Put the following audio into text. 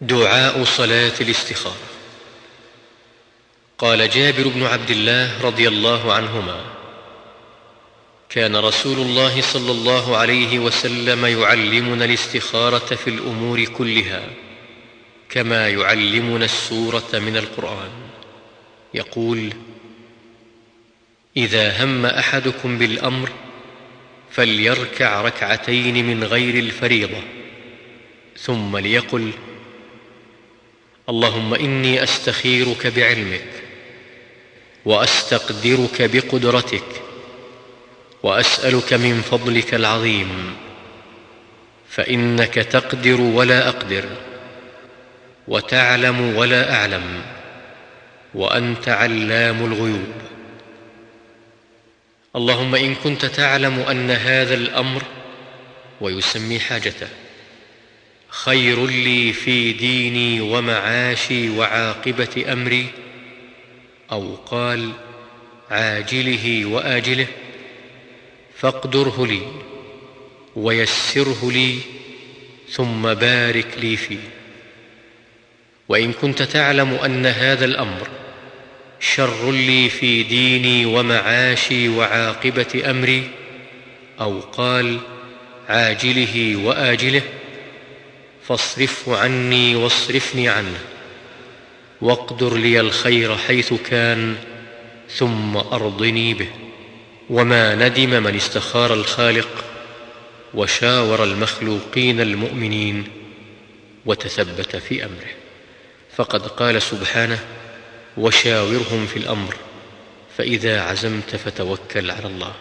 دعاء صلاة الاستخارة. قال جابر بن عبد الله رضي الله عنهما كان رسول الله صلى الله عليه وسلم يعلمنا الاستخارة في الأمور كلها كما يعلمنا السورة من القرآن. يقول إذا هم أحدكم بالأمر فليركع ركعتين من غير الفريضة ثم ليقل اللهم إني أستخيرك بعلمك وأستقدرك بقدرتك وأسألك من فضلك العظيم فإنك تقدر ولا أقدر وتعلم ولا أعلم وأنت علام الغيوب. اللهم إن كنت تعلم أن هذا الأمر ويسمي حاجته. خير لي في ديني ومعاشي وعاقبة أمري. أو قال عاجله وآجله فاقدره لي ويسره لي ثم بارك لي فيه. وإن كنت تعلم أن هذا الأمر شر لي في ديني ومعاشي وعاقبة أمري أو قال عاجله وآجله فاصرفه عني واصرفني عنه. واقدر لي الخير حيث كان ثم أرضني به. وما ندم من استخار الخالق وشاور المخلوقين المؤمنين وتثبت في أمره. فقد قال سبحانه وشاورهم في الأمر فإذا عزمت فتوكل على الله.